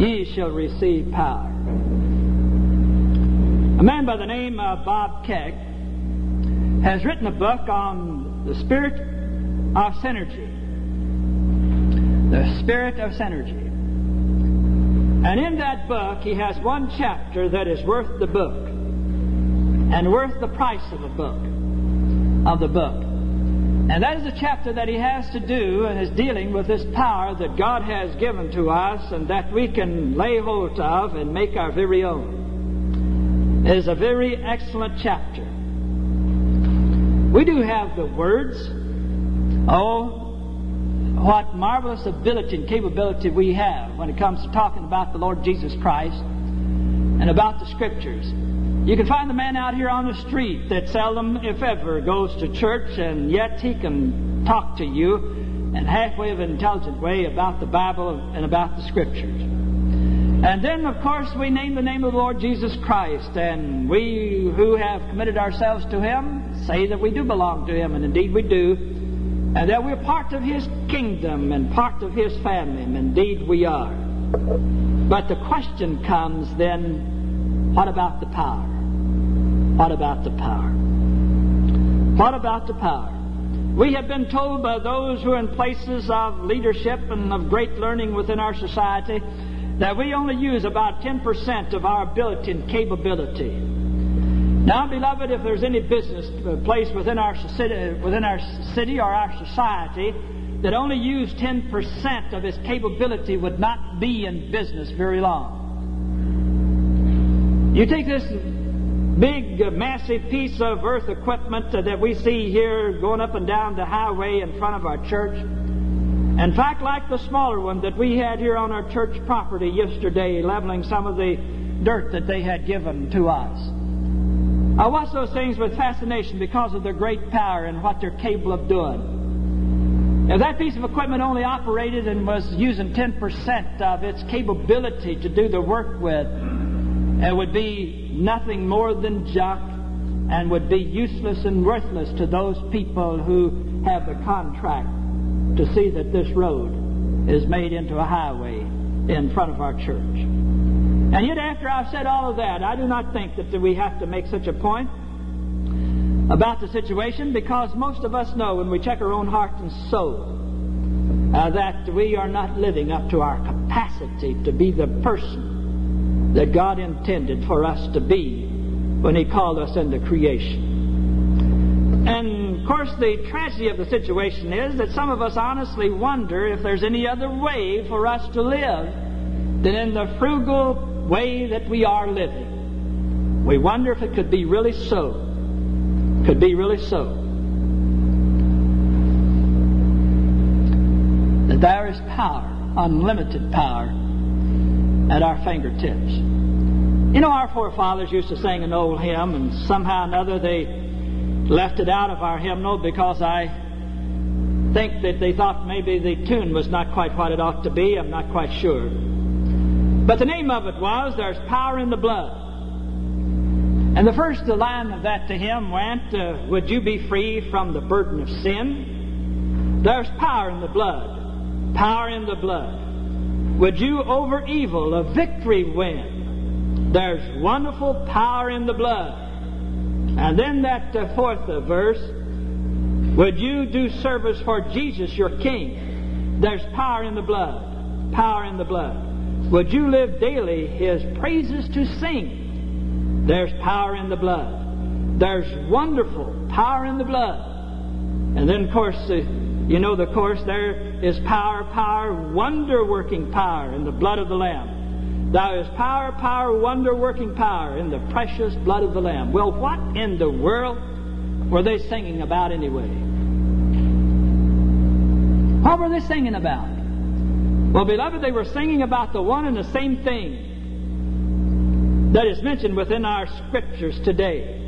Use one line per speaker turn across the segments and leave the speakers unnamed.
ye shall receive power. A man by the name of Bob Keck has written a book on the spirit of synergy. The spirit of synergy. And in that book, he has one chapter that is worth the book and worth the price of a book, of the book. And that is a chapter that he has to do and is dealing with this power that God has given to us and that we can lay hold of and make our very own. It is a very excellent chapter. We do have the words. Oh, what marvelous ability and capability we have when it comes to talking about the Lord Jesus Christ and about the Scriptures. You can find the man out here on the street that seldom, if ever, goes to church, and yet he can talk to you in halfway of an intelligent way about the Bible and about the Scriptures. And then, of course, we name the name of the Lord Jesus Christ, and we who have committed ourselves to Him say that we do belong to Him, and indeed we do, and that we're part of His kingdom and part of His family, and indeed we are. But the question comes then, what about the power? What about the power? What about the power? We have been told by those who are in places of leadership and of great learning within our society that we only use about 10% of our ability and capability. Now, beloved, if there's any business uh, place within our city, within our city or our society that only used 10% of its capability would not be in business very long. You take this big, uh, massive piece of earth equipment uh, that we see here going up and down the highway in front of our church. In fact, like the smaller one that we had here on our church property yesterday, leveling some of the dirt that they had given to us. I watch those things with fascination because of their great power and what they're capable of doing. If that piece of equipment only operated and was using 10% of its capability to do the work with, it would be nothing more than junk and would be useless and worthless to those people who have the contract to see that this road is made into a highway in front of our church. And yet, after I've said all of that, I do not think that we have to make such a point about the situation because most of us know when we check our own heart and soul uh, that we are not living up to our capacity to be the person that God intended for us to be when He called us into creation. And of course, the tragedy of the situation is that some of us honestly wonder if there's any other way for us to live than in the frugal way that we are living. We wonder if it could be really so. Could be really so. That there is power, unlimited power, at our fingertips. You know, our forefathers used to sing an old hymn, and somehow or another they left it out of our hymnal because I think that they thought maybe the tune was not quite what it ought to be. I'm not quite sure. But the name of it was There's Power in the Blood. And the first line of that to him went, uh, Would you be free from the burden of sin? There's power in the blood. Power in the blood. Would you over evil a victory win? There's wonderful power in the blood. And then that uh, fourth uh, verse, would you do service for Jesus your King? There's power in the blood. Power in the blood. Would you live daily his praises to sing? There's power in the blood. There's wonderful power in the blood. And then, of course, uh, you know the course there is power, power, wonder working power in the blood of the Lamb. Thou is power, power, wonder working power in the precious blood of the Lamb. Well, what in the world were they singing about anyway? What were they singing about? Well, beloved, they were singing about the one and the same thing that is mentioned within our scriptures today.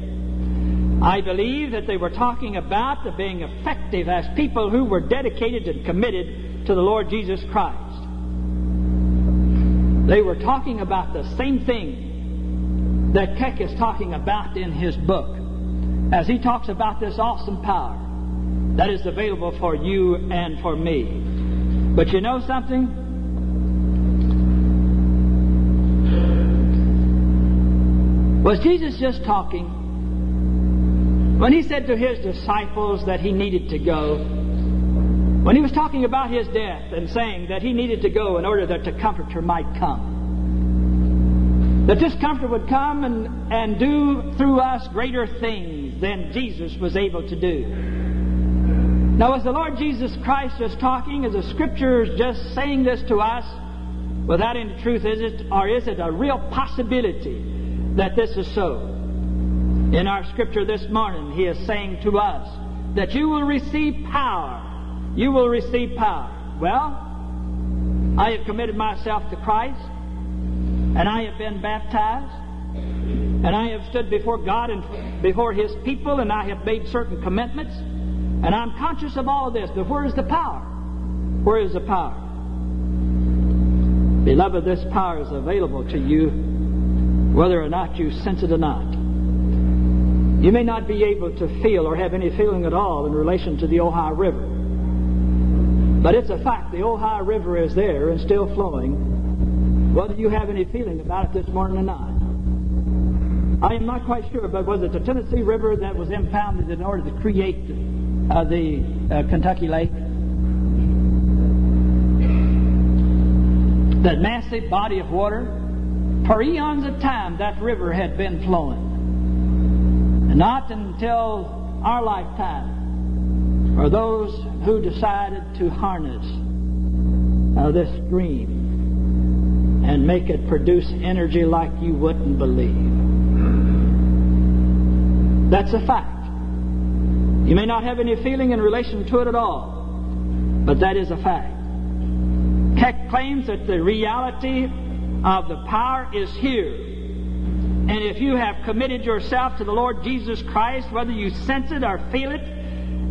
I believe that they were talking about the being effective as people who were dedicated and committed to the Lord Jesus Christ. They were talking about the same thing that Keck is talking about in his book as he talks about this awesome power that is available for you and for me. But you know something? Was Jesus just talking? When he said to his disciples that he needed to go, when he was talking about his death and saying that he needed to go in order that the Comforter might come, that this Comforter would come and, and do through us greater things than Jesus was able to do. Now, is the Lord Jesus Christ just talking? Is the Scriptures just saying this to us without any truth? Is it, or is it a real possibility that this is so? In our scripture this morning, he is saying to us that you will receive power. You will receive power. Well, I have committed myself to Christ, and I have been baptized, and I have stood before God and before His people, and I have made certain commitments, and I'm conscious of all of this. But where is the power? Where is the power? Beloved, this power is available to you whether or not you sense it or not. You may not be able to feel or have any feeling at all in relation to the Ohio River. But it's a fact. The Ohio River is there and still flowing, whether you have any feeling about it this morning or not. I am not quite sure, but was it the Tennessee River that was impounded in order to create uh, the uh, Kentucky Lake? That massive body of water? For eons of time, that river had been flowing. And not until our lifetime are those who decided to harness uh, this dream and make it produce energy like you wouldn't believe. That's a fact. You may not have any feeling in relation to it at all, but that is a fact. Keck claims that the reality of the power is here and if you have committed yourself to the Lord Jesus Christ, whether you sense it or feel it,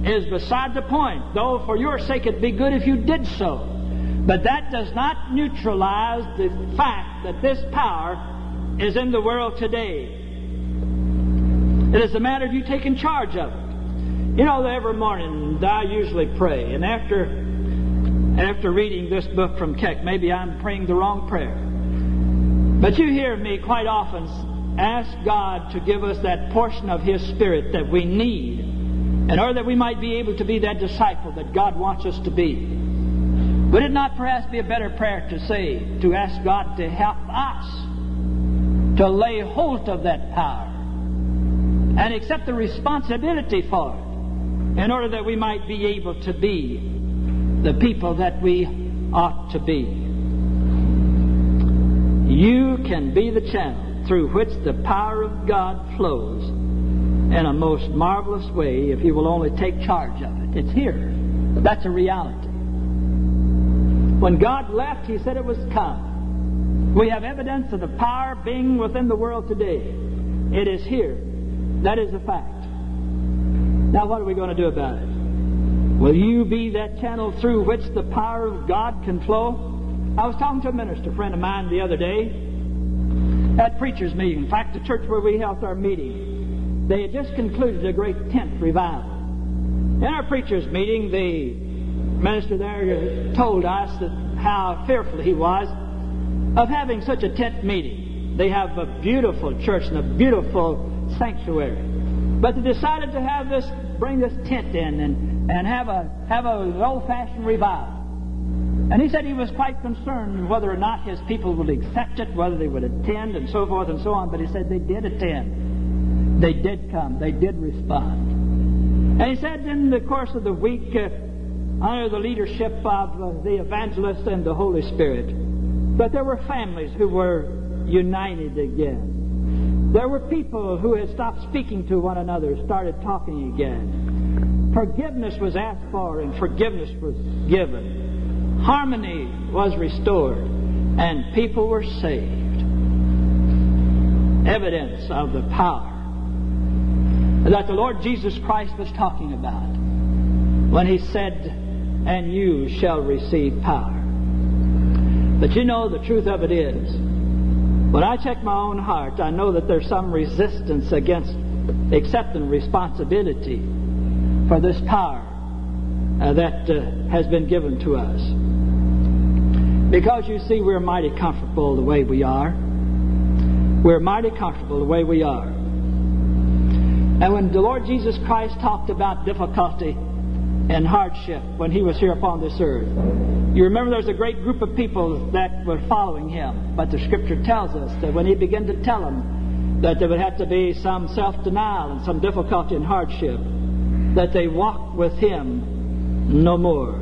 is beside the point. Though for your sake it'd be good if you did so. But that does not neutralize the fact that this power is in the world today. It is a matter of you taking charge of it. You know, every morning I usually pray, and after after reading this book from Keck, maybe I'm praying the wrong prayer. But you hear me quite often ask God to give us that portion of His Spirit that we need in order that we might be able to be that disciple that God wants us to be. Would it not perhaps be a better prayer to say, to ask God to help us to lay hold of that power and accept the responsibility for it in order that we might be able to be the people that we ought to be? You can be the channel through which the power of God flows in a most marvelous way if you will only take charge of it. It's here. That's a reality. When God left, He said it was come. We have evidence of the power being within the world today. It is here. That is a fact. Now, what are we going to do about it? Will you be that channel through which the power of God can flow? I was talking to a minister friend of mine the other day, at preachers' meeting. In fact, the church where we held our meeting, they had just concluded a great tent revival. In our preachers' meeting, the minister there told us that how fearful he was of having such a tent meeting. They have a beautiful church and a beautiful sanctuary. But they decided to have this, bring this tent in and, and have a have an old-fashioned revival. And he said he was quite concerned whether or not his people would accept it, whether they would attend, and so forth and so on. But he said they did attend. They did come. They did respond. And he said in the course of the week, uh, under the leadership of uh, the evangelist and the Holy Spirit, that there were families who were united again. There were people who had stopped speaking to one another, started talking again. Forgiveness was asked for, and forgiveness was given. Harmony was restored, and people were saved. Evidence of the power that the Lord Jesus Christ was talking about when he said, And you shall receive power. But you know, the truth of it is, when I check my own heart, I know that there's some resistance against accepting responsibility for this power uh, that uh, has been given to us. Because you see, we're mighty comfortable the way we are. We're mighty comfortable the way we are. And when the Lord Jesus Christ talked about difficulty and hardship when he was here upon this earth, you remember there's a great group of people that were following him. But the scripture tells us that when he began to tell them that there would have to be some self denial and some difficulty and hardship, that they walked with him no more.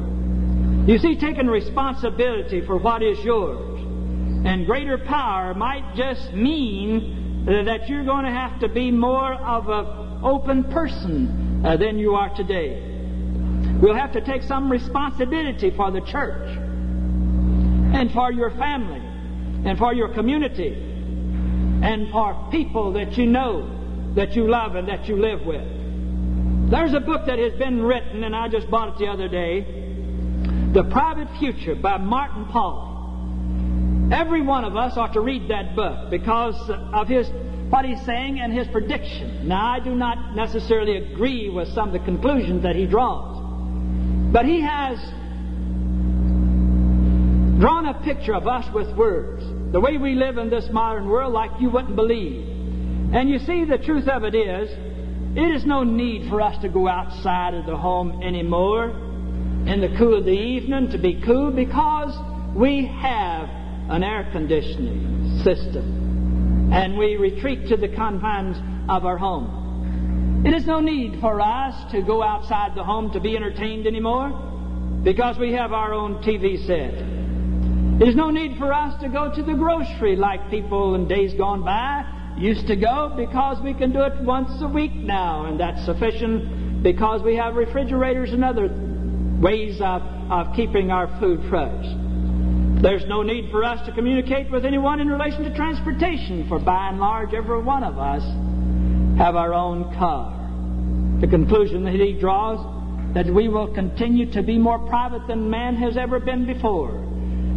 You see, taking responsibility for what is yours and greater power might just mean that you're going to have to be more of an open person uh, than you are today. We'll have to take some responsibility for the church and for your family and for your community and for people that you know, that you love, and that you live with. There's a book that has been written, and I just bought it the other day The Private Future by Martin Pawley. Every one of us ought to read that book because of his what he's saying and his prediction. Now, I do not necessarily agree with some of the conclusions that he draws. But he has drawn a picture of us with words. The way we live in this modern world, like you wouldn't believe. And you see, the truth of it is, it is no need for us to go outside of the home anymore in the cool of the evening to be cool because we have an air conditioning system. And we retreat to the confines of our home. It is no need for us to go outside the home to be entertained anymore because we have our own TV set. There's no need for us to go to the grocery like people in days gone by used to go because we can do it once a week now, and that's sufficient because we have refrigerators and other ways of, of keeping our food fresh. There's no need for us to communicate with anyone in relation to transportation, for by and large, every one of us have our own car. The conclusion that he draws that we will continue to be more private than man has ever been before.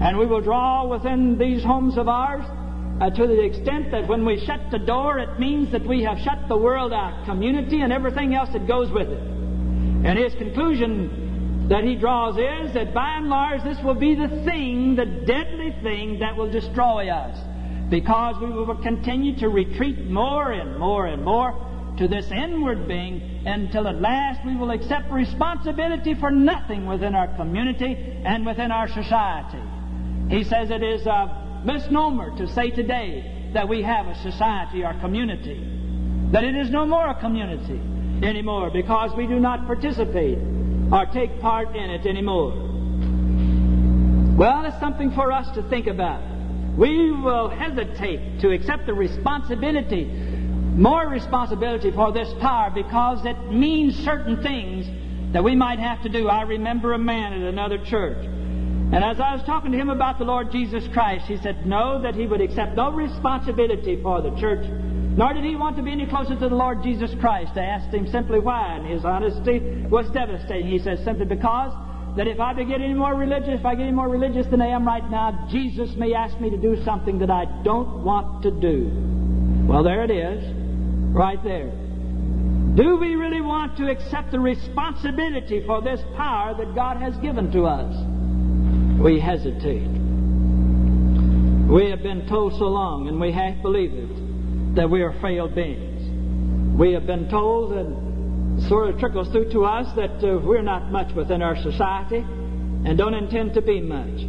And we will draw within these homes of ours uh, to the extent that when we shut the door, it means that we have shut the world out, community, and everything else that goes with it. And his conclusion that he draws is that by and large, this will be the thing, the deadly thing that will destroy us. Because we will continue to retreat more and more and more to this inward being until at last we will accept responsibility for nothing within our community and within our society. He says it is a misnomer to say today that we have a society or community, that it is no more a community anymore because we do not participate or take part in it anymore. Well, it's something for us to think about. We will hesitate to accept the responsibility, more responsibility for this power because it means certain things that we might have to do. I remember a man at another church and as I was talking to him about the Lord Jesus Christ, he said no, that he would accept no responsibility for the church, nor did he want to be any closer to the Lord Jesus Christ. I asked him simply why, and his honesty was devastating. He says simply because that if I get any more religious, if I get any more religious than I am right now, Jesus may ask me to do something that I don't want to do. Well, there it is, right there. Do we really want to accept the responsibility for this power that God has given to us? We hesitate. We have been told so long, and we half believe it, that we are failed beings. We have been told, and sort of trickles through to us, that uh, we're not much within our society and don't intend to be much.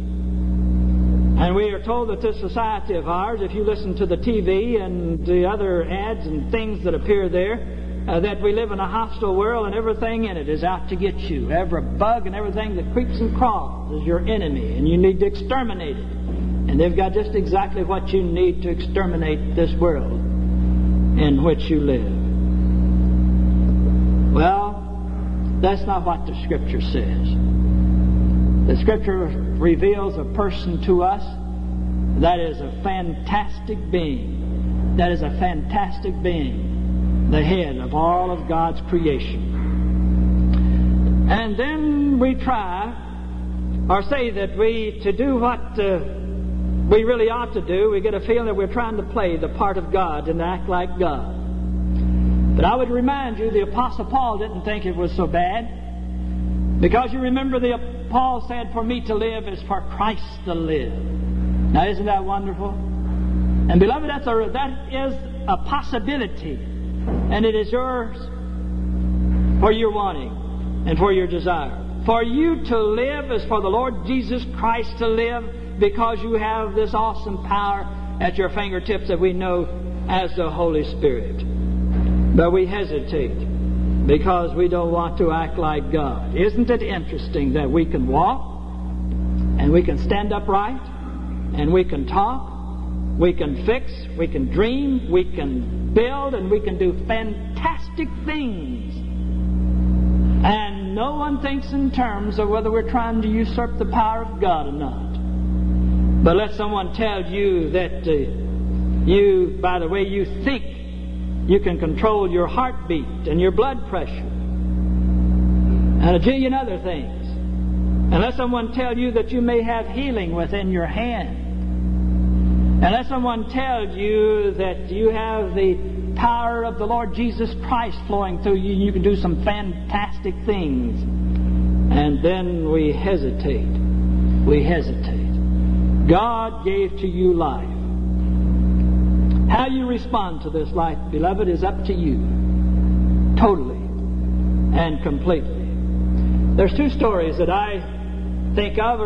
And we are told that this society of ours, if you listen to the TV and the other ads and things that appear there, uh, that we live in a hostile world and everything in it is out to get you. Every bug and everything that creeps and crawls is your enemy, and you need to exterminate it. And they've got just exactly what you need to exterminate this world in which you live. Well, that's not what the Scripture says. The Scripture reveals a person to us that is a fantastic being. That is a fantastic being, the head of all of God's creation. And then we try, or say that we, to do what uh, we really ought to do, we get a feeling that we're trying to play the part of God and act like God. But I would remind you, the Apostle Paul didn't think it was so bad. Because you remember the Paul said, For me to live is for Christ to live. Now isn't that wonderful? And beloved, that's a, that is a possibility. And it is yours for your wanting and for your desire. For you to live is for the Lord Jesus Christ to live because you have this awesome power at your fingertips that we know as the Holy Spirit. But we hesitate because we don't want to act like God. Isn't it interesting that we can walk and we can stand upright and we can talk, we can fix, we can dream, we can build, and we can do fantastic things. And no one thinks in terms of whether we're trying to usurp the power of God or not. But let someone tell you that uh, you, by the way you think, you can control your heartbeat and your blood pressure and a jillion other things. And let someone tell you that you may have healing within your hand. Let someone tell you that you have the power of the Lord Jesus Christ flowing through you you can do some fantastic things. And then we hesitate. We hesitate. God gave to you life. How you respond to this life, beloved, is up to you. Totally and completely. There's two stories that I think of,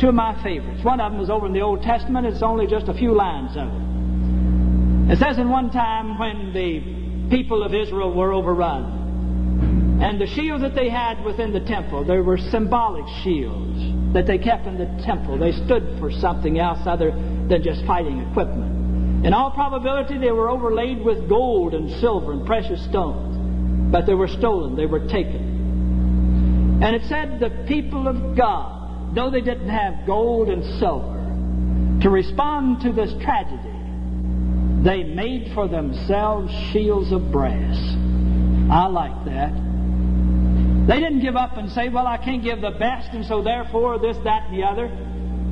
two of my favorites. One of them is over in the Old Testament. It's only just a few lines of it. It says in one time when the people of Israel were overrun, and the shields that they had within the temple, they were symbolic shields that they kept in the temple. They stood for something else other than just fighting equipment. In all probability, they were overlaid with gold and silver and precious stones. But they were stolen, they were taken. And it said the people of God, though they didn't have gold and silver, to respond to this tragedy, they made for themselves shields of brass. I like that. They didn't give up and say, well, I can't give the best, and so therefore this, that, and the other.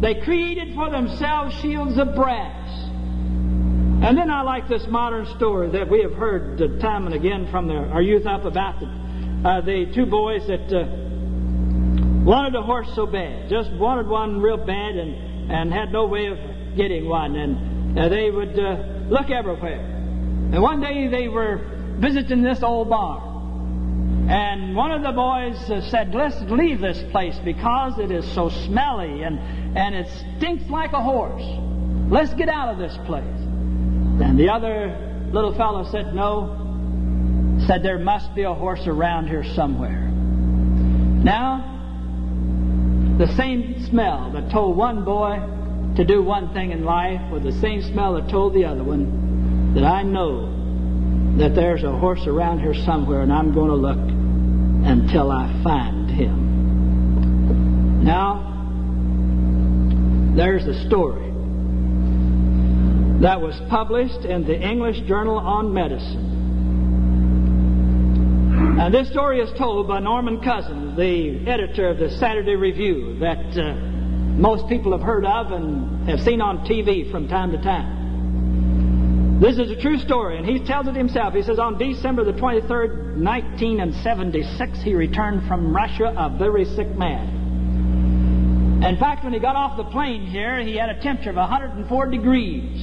They created for themselves shields of brass. And then I like this modern story that we have heard time and again from the, our youth up about the, uh, the two boys that uh, wanted a horse so bad, just wanted one real bad and, and had no way of getting one. And uh, they would uh, look everywhere. And one day they were visiting this old barn. And one of the boys uh, said, Let's leave this place because it is so smelly and, and it stinks like a horse. Let's get out of this place. And the other little fellow said, No. Said there must be a horse around here somewhere. Now, the same smell that told one boy to do one thing in life was the same smell that told the other one that I know that there's a horse around here somewhere and I'm going to look until I find him. Now, there's the story that was published in the English Journal on Medicine. And this story is told by Norman Cousins, the editor of the Saturday Review, that uh, most people have heard of and have seen on TV from time to time. This is a true story, and he tells it himself. He says, On December the 23rd, 1976, he returned from Russia a very sick man. In fact, when he got off the plane here, he had a temperature of 104 degrees.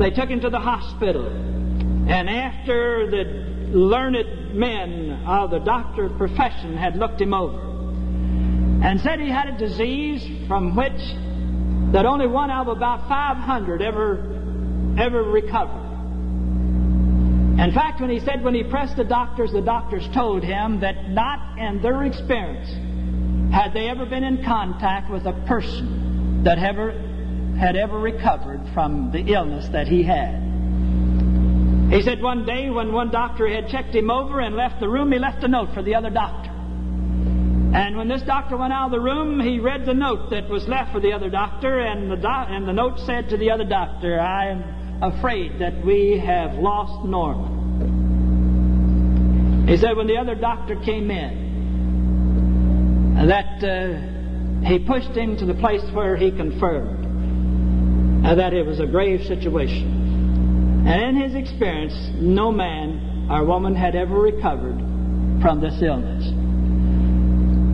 They took him to the hospital. And after the learned men of the doctor profession had looked him over and said he had a disease from which that only one out of about 500 ever ever recovered. In fact, when he said when he pressed the doctors, the doctors told him that not in their experience had they ever been in contact with a person that ever had ever recovered from the illness that he had. He said one day when one doctor had checked him over and left the room, he left a note for the other doctor. And when this doctor went out of the room, he read the note that was left for the other doctor, and the, doc- and the note said to the other doctor, I am afraid that we have lost Norman. He said when the other doctor came in, that uh, he pushed him to the place where he confirmed uh, that it was a grave situation. And in his experience, no man or woman had ever recovered from this illness.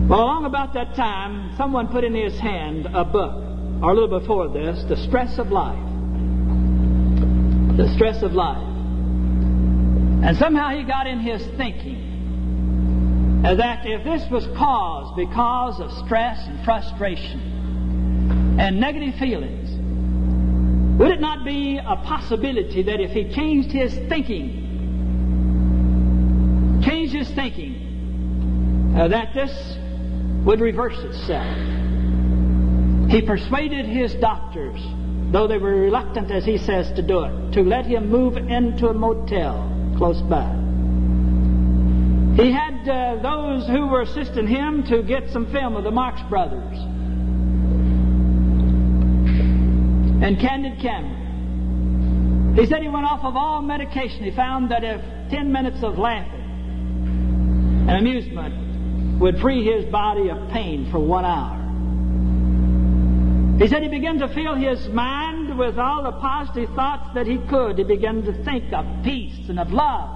Well, along about that time, someone put in his hand a book, or a little before this, The Stress of Life. The Stress of Life. And somehow he got in his thinking that if this was caused because of stress and frustration and negative feelings, would it not be a possibility that if he changed his thinking, changed his thinking, uh, that this would reverse itself? He persuaded his doctors, though they were reluctant, as he says, to do it, to let him move into a motel close by. He had uh, those who were assisting him to get some film of the Marx Brothers and candid camera. He said he went off of all medication. He found that if 10 minutes of laughing and amusement would free his body of pain for one hour. He said he began to fill his mind with all the positive thoughts that he could. He began to think of peace and of love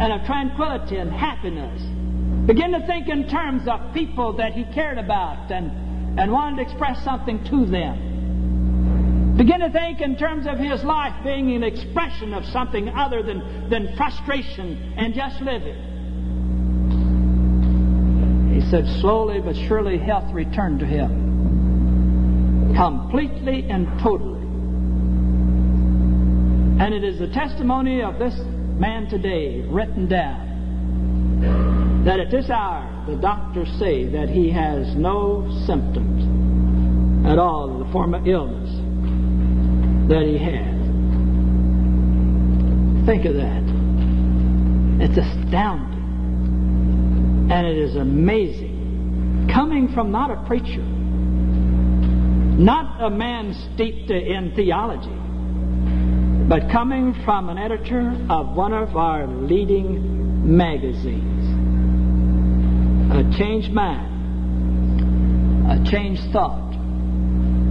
and of tranquility and happiness. Begin to think in terms of people that he cared about and, and wanted to express something to them. Begin to think in terms of his life being an expression of something other than, than frustration and just living. He said, slowly but surely health returned to him completely and totally. And it is the testimony of this man today, written down, that at this hour the doctors say that he has no symptoms at all of the form of illness that he had. Think of that. It's astounding. And it is amazing. Coming from not a preacher, not a man steeped in theology, but coming from an editor of one of our leading magazines. A changed mind, a changed thought,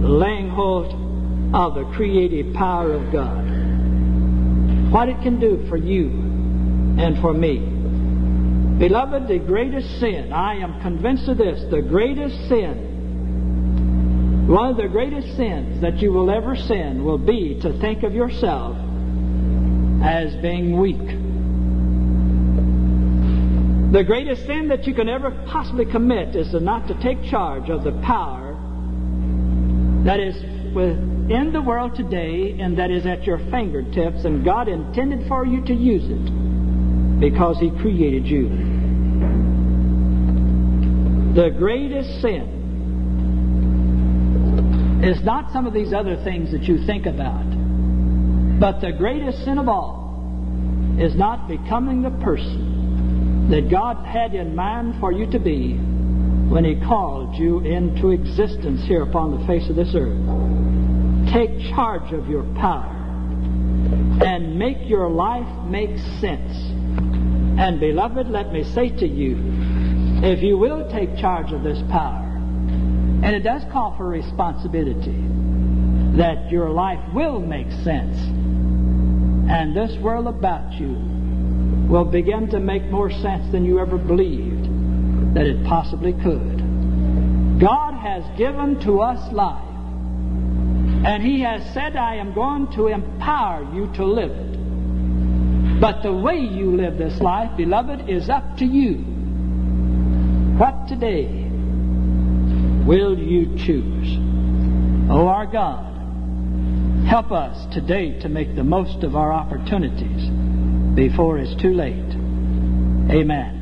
laying hold of the creative power of God. What it can do for you and for me. Beloved, the greatest sin, I am convinced of this, the greatest sin one of the greatest sins that you will ever sin will be to think of yourself as being weak. The greatest sin that you can ever possibly commit is to not to take charge of the power that is within the world today and that is at your fingertips, and God intended for you to use it because He created you. The greatest sin is not some of these other things that you think about. But the greatest sin of all is not becoming the person that God had in mind for you to be when He called you into existence here upon the face of this earth. Take charge of your power and make your life make sense. And beloved, let me say to you, if you will take charge of this power, and it does call for responsibility that your life will make sense. And this world about you will begin to make more sense than you ever believed that it possibly could. God has given to us life. And He has said, I am going to empower you to live it. But the way you live this life, beloved, is up to you. What today will you choose? Oh, our God, help us today to make the most of our opportunities before it's too late. Amen.